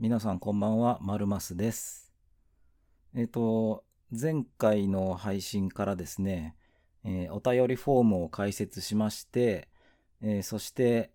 皆さんこんばんは、マルマスです。えっ、と、前回の配信からですね、えーお便りフォームを開設しまして、えーそして、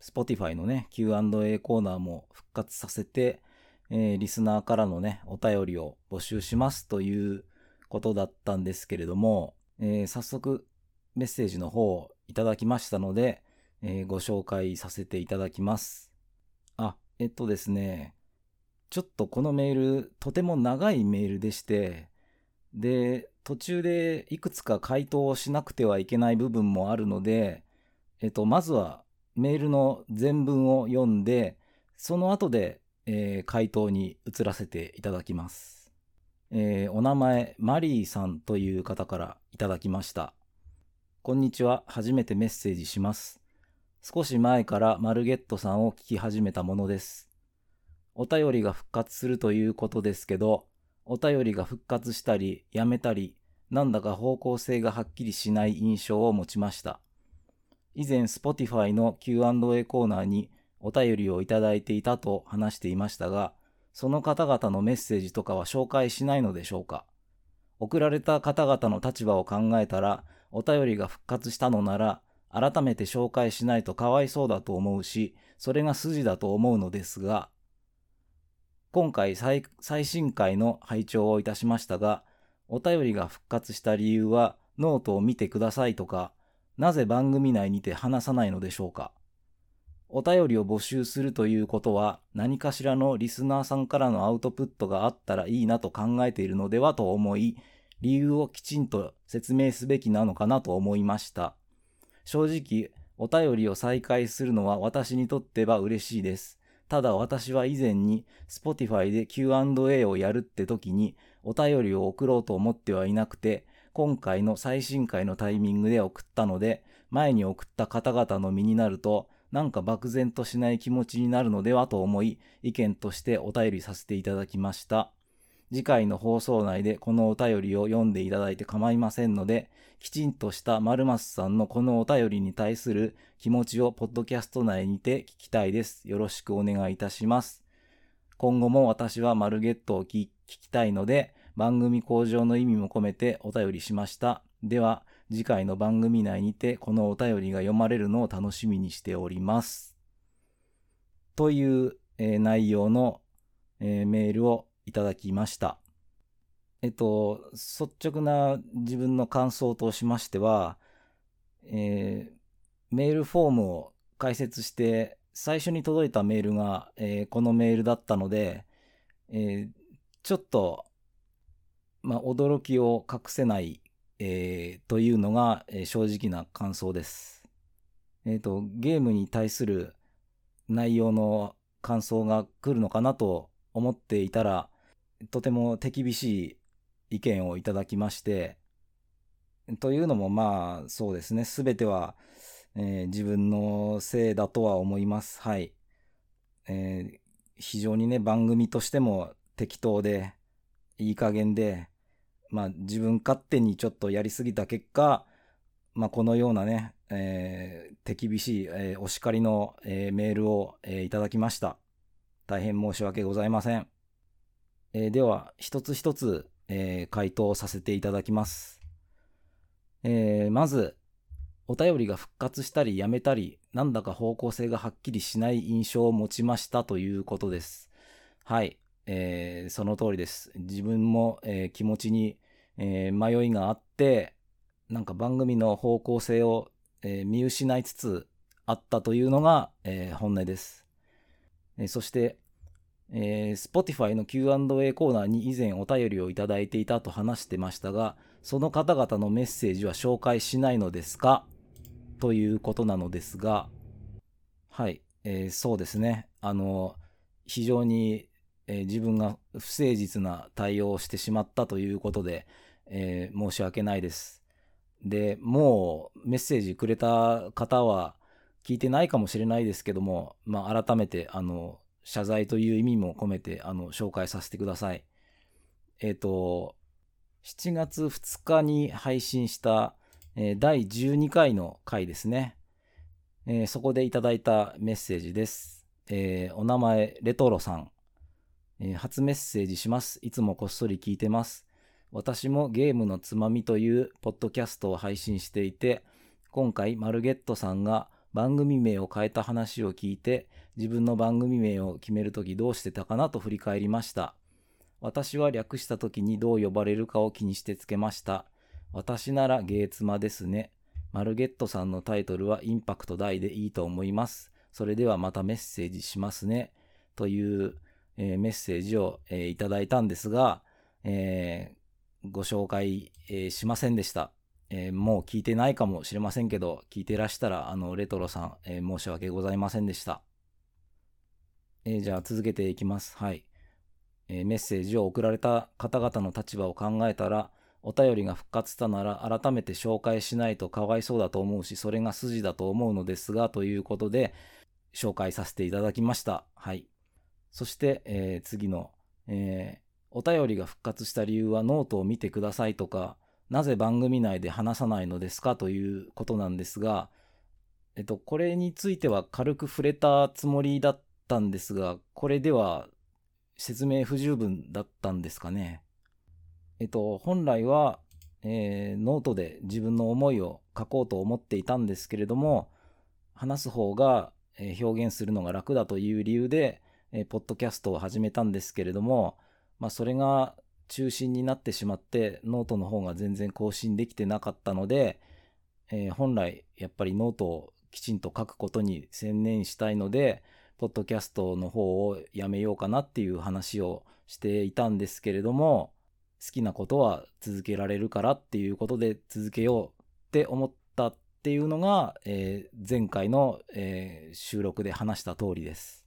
Spotify のね、Q&A コーナーも復活させて、えリスナーからのね、お便りを募集しますということだったんですけれども、え早速メッセージの方をいただきましたので、えご紹介させていただきます。えっとですね、ちょっとこのメール、とても長いメールでして、で、途中でいくつか回答をしなくてはいけない部分もあるので、えっと、まずはメールの全文を読んで、その後で、えー回答に移らせていただきます。えーお名前、マリーさんという方からいただきました。こんにちは。初めてメッセージします。少し前からマルゲットさんを聞き始めたものです。お便りが復活するということですけど、お便りが復活したり、やめたり、なんだか方向性がはっきりしない印象を持ちました。以前 Spotify の Q&A コーナーにお便りをいただいていたと話していましたが、その方々のメッセージとかは紹介しないのでしょうか送られた方々の立場を考えたら、お便りが復活したのなら、改めて紹介しないとかわいそうだと思うし、それが筋だと思うのですが、今回最新回の拝聴をいたしましたが、お便りが復活した理由はノートを見てくださいとか、なぜ番組内にて話さないのでしょうか。お便りを募集するということは何かしらのリスナーさんからのアウトプットがあったらいいなと考えているのではと思い、理由をきちんと説明すべきなのかなと思いました。正直、お便りを再開するのは私にとっては嬉しいです。ただ私は以前に Spotify で Q&A をやるって時にお便りを送ろうと思ってはいなくて、今回の最新回のタイミングで送ったので、前に送った方々の身になると、なんか漠然としない気持ちになるのではと思い、意見としてお便りさせていただきました。次回の放送内でこのお便りを読んでいただいて構いませんので、きちんとした丸松さんのこのお便りに対する気持ちをポッドキャスト内にて聞きたいです。よろしくお願いいたします。今後も私はマルゲットを聞きたいので、番組向上の意味も込めてお便りしました。では、次回の番組内にてこのお便りが読まれるのを楽しみにしております。という、えー内容の、えーメールをいただきました。えっと、率直な自分の感想としましては、えーメールフォームを開設して、最初に届いたメールが、えーこのメールだったので、えーちょっと、まあ、驚きを隠せない、えというのが、え正直な感想です。えっ、と、ゲームに対する内容の感想が来るのかなと思っていたら、とても手厳しい意見をいただきまして、というのもまあそうですね、すべては、えー自分のせいだとは思います。はい。えー非常にね、番組としても適当で、いい加減で、まあ自分勝手にちょっとやりすぎた結果、まあこのようなね、えー手厳しい、えーお叱りの、えーメールを、えいただきました。大変申し訳ございません。えーでは、一つ一つ、えー回答させていただきます。えーまず、お便りが復活したりやめたり、なんだか方向性がはっきりしない印象を持ちましたということです。はい、えーその通りです。自分も、えー気持ちに、えー迷いがあって、なんか番組の方向性を、え見失いつつあったというのが、え本音です。えそして、えー Spotify の Q&A コーナーに以前お便りをいただいていたと話してましたが、その方々のメッセージは紹介しないのですか？ということなのですが、はい、えーそうですね。あの、非常に、えー自分が不誠実な対応をしてしまったということで、えー申し訳ないです。で、もうメッセージくれた方は聞いてないかもしれないですけども、まあ、改めて、あの、謝罪という意味も込めて、あの、紹介させてください。えっ、と、7月2日に配信した、えー第12回の回ですね。えーそこでいただいたメッセージです。えー、お名前、レトロさん。え、初メッセージします。いつもこっそり聞いてます。私もゲームのつまみというポッドキャストを配信していて、今回マルゲットさんが番組名を変えた話を聞いて、自分の番組名を決めるときどうしてたかなと振り返りました。私は略したときにどう呼ばれるかを気にしてつけました。私ならゲーツマですね。マルゲットさんのタイトルはインパクト大でいいと思います。それではまたメッセージしますね。というえー、メッセージを、えー、いただいたんですが、えー、ご紹介、えしませんでした。えもう聞いてないかもしれませんけど、聞いてらしたら、あの、レトロさん、え申し訳ございませんでした。えじゃあ続けていきます。はい。えメッセージを送られた方々の立場を考えたら、お便りが復活したなら改めて紹介しないとかわいそうだと思うし、それが筋だと思うのですが、ということで、紹介させていただきました。はい。そして、えー、次の、えー、お便りが復活した理由はノートを見てくださいとか、なぜ番組内で話さないのですか？ということなんですが、えっと、これについては軽く触れたつもりだったたんですが、これでは説明不十分だったんですかね。えっと、本来は、えー、ノートで自分の思いを書こうと思っていたんですけれども、話す方が表現するのが楽だという理由で、えー、ポッドキャストを始めたんですけれども、まあ、それが中心になってしまって、ノートの方が全然更新できてなかったので、えー、本来やっぱりノートをきちんと書くことに専念したいので、ポッドキャストの方をやめようかなっていう話をしていたんですけれども、好きなことは続けられるからっていうことで続けようって思ったっていうのが、えー、前回の、えー、収録で話した通りです。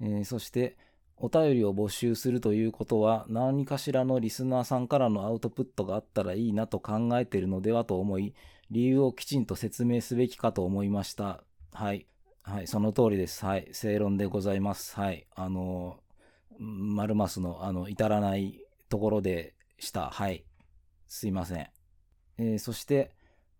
えー、そして、お便りを募集するということは何かしらのリスナーさんからのアウトプットがあったらいいなと考えているのではと思い、理由をきちんと説明すべきかと思いました。はい。はい、その通りです。はい。正論でございます。はい。あの、マルマスの、あの、至らないところでした。はい。すいません。えー、そして、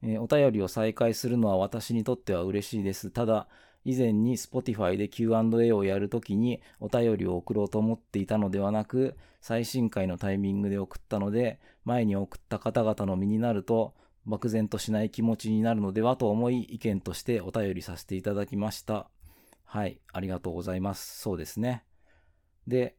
えー、お便りを再開するのは私にとっては嬉しいです。ただ、以前に Spotify で Q&A をやるときにお便りを送ろうと思っていたのではなく、最新回のタイミングで送ったので、前に送った方々の身になると、漠然としない気持ちになるのではと思い、意見としてお便りさせていただきました。はい、ありがとうございます。そうですね。で、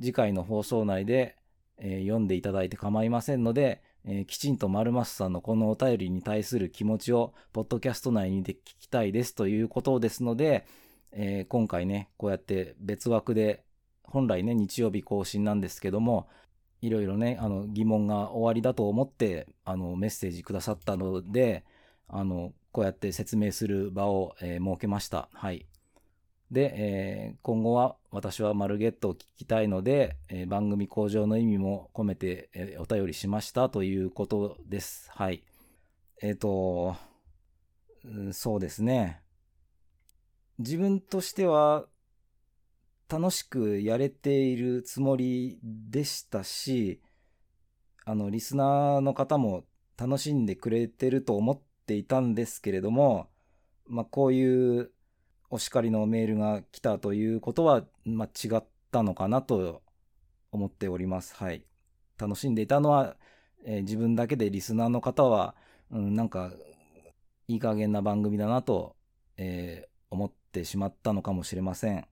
次回の放送内で、えー、読んでいただいて構いませんので、えー、きちんと丸マスさんのこのお便りに対する気持ちを、ポッドキャスト内にで聞きたいですということですので、えー、今回ね、こうやって別枠で、本来ね、日曜日更新なんですけども、いろいろね、あの、疑問が終わりだと思って、あの、メッセージくださったので、あの、こうやって説明する場を、えー、設けました。はい。で、えー、今後は私はマルゲットを聞きたいので、えー、番組向上の意味も込めて、え、お便りしましたということです。はい。えっ、と、うん、そうですね。自分としては楽しくやれているつもりでしたし、あの、リスナーの方も楽しんでくれてると思っていたんですけれども、まあ、こういうお叱りのメールが来たということは、まあ、違ったのかなと思っております。はい。楽しんでいたのは、えー、自分だけでリスナーの方は、うん、なんか、いい加減な番組だなと、えー、思ってしまったのかもしれません。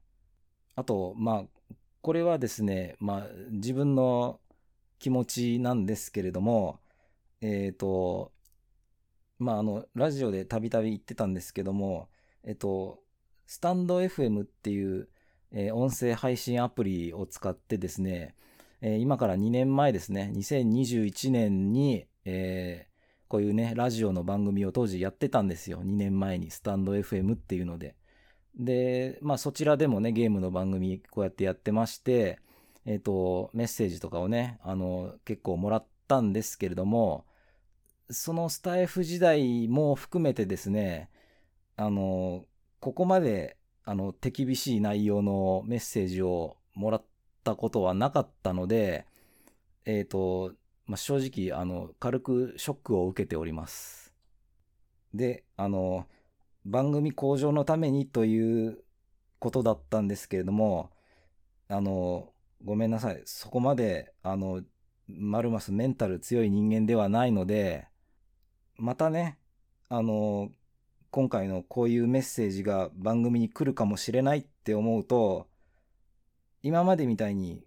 あと、まあ、これはですね、まあ、自分の気持ちなんですけれども、えっ、ー、と、まあ、あの、ラジオでたびたび言ってたんですけども、えっ、と、スタンド FM っていう、えー、音声配信アプリを使ってですね、え、今から2年前ですね、2021年に、え、こういうね、ラジオの番組を当時やってたんですよ。2年前に、スタンド FM っていうので。で、まあそちらでもね、ゲームの番組こうやってやってまして、えっ、と、メッセージとかをね、あの、結構もらったんですけれども、そのスタイフ時代も含めてですね、あの、ここまで、あの、手厳しい内容のメッセージをもらったことはなかったので、えっ、ー、と、まあ、正直、あの、軽くショックを受けております。で、あの、番組向上のためにということだったんですけれども、あの、ごめんなさい。そこまで、あの、マルマスメンタル強い人間ではないので、またね、あの、今回のこういうメッセージが番組に来るかもしれないって思うと、今までみたいに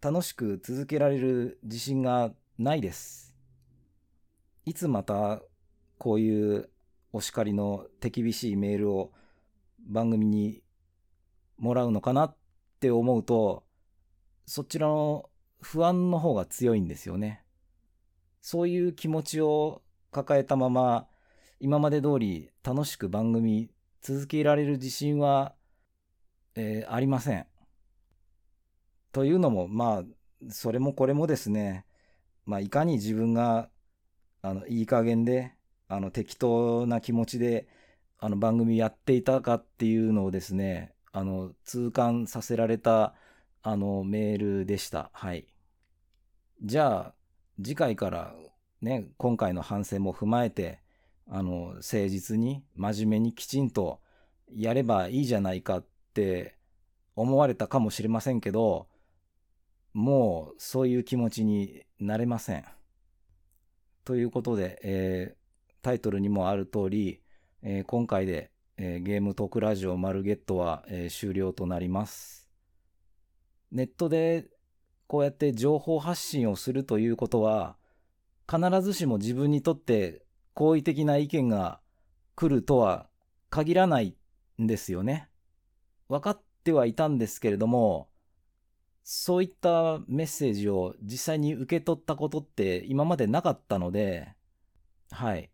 楽しく続けられる自信がないです。いつまたこういうお叱りの手厳しいメールを番組にもらうのかなって思うと、そちらの不安の方が強いんですよね。そういう気持ちを抱えたまま、今まで通り楽しく番組続けられる自信は、えー、ありません。というのも、まあ、それもこれもですね、まあ、いかに自分が、あの、いい加減で、あの、適当な気持ちで、あの、番組やっていたかっていうのをですね、あの、痛感させられた、あの、メールでした。はい。じゃあ、次回からね、今回の反省も踏まえて、あの、誠実に、真面目にきちんとやればいいじゃないかって思われたかもしれませんけど、もうそういう気持ちになれません。ということで、え、タイトルにもある通り、えー、今回で、えー、ゲームトークラジオマルゲットは、え終了となります。ネットでこうやって情報発信をするということは、必ずしも自分にとって好意的な意見が来るとは限らないんですよね。分かってはいたんですけれども、そういったメッセージを実際に受け取ったことって今までなかったので、はい。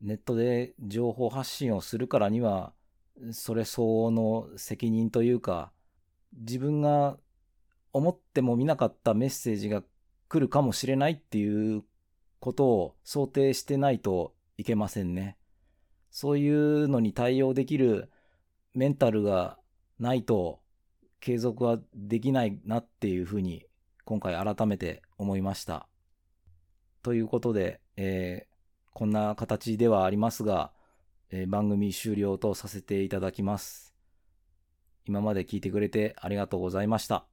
ネットで情報発信をするからには、それ相応の責任というか、自分が思ってもみなかったメッセージが来るかもしれないっていうことを想定してないといけませんね。そういうのに対応できるメンタルがないと継続はできないなっていうふうに今回改めて思いました。ということで、えー、こんな形ではありますが、えー、番組終了とさせていただきます。今まで聞いてくれてありがとうございました。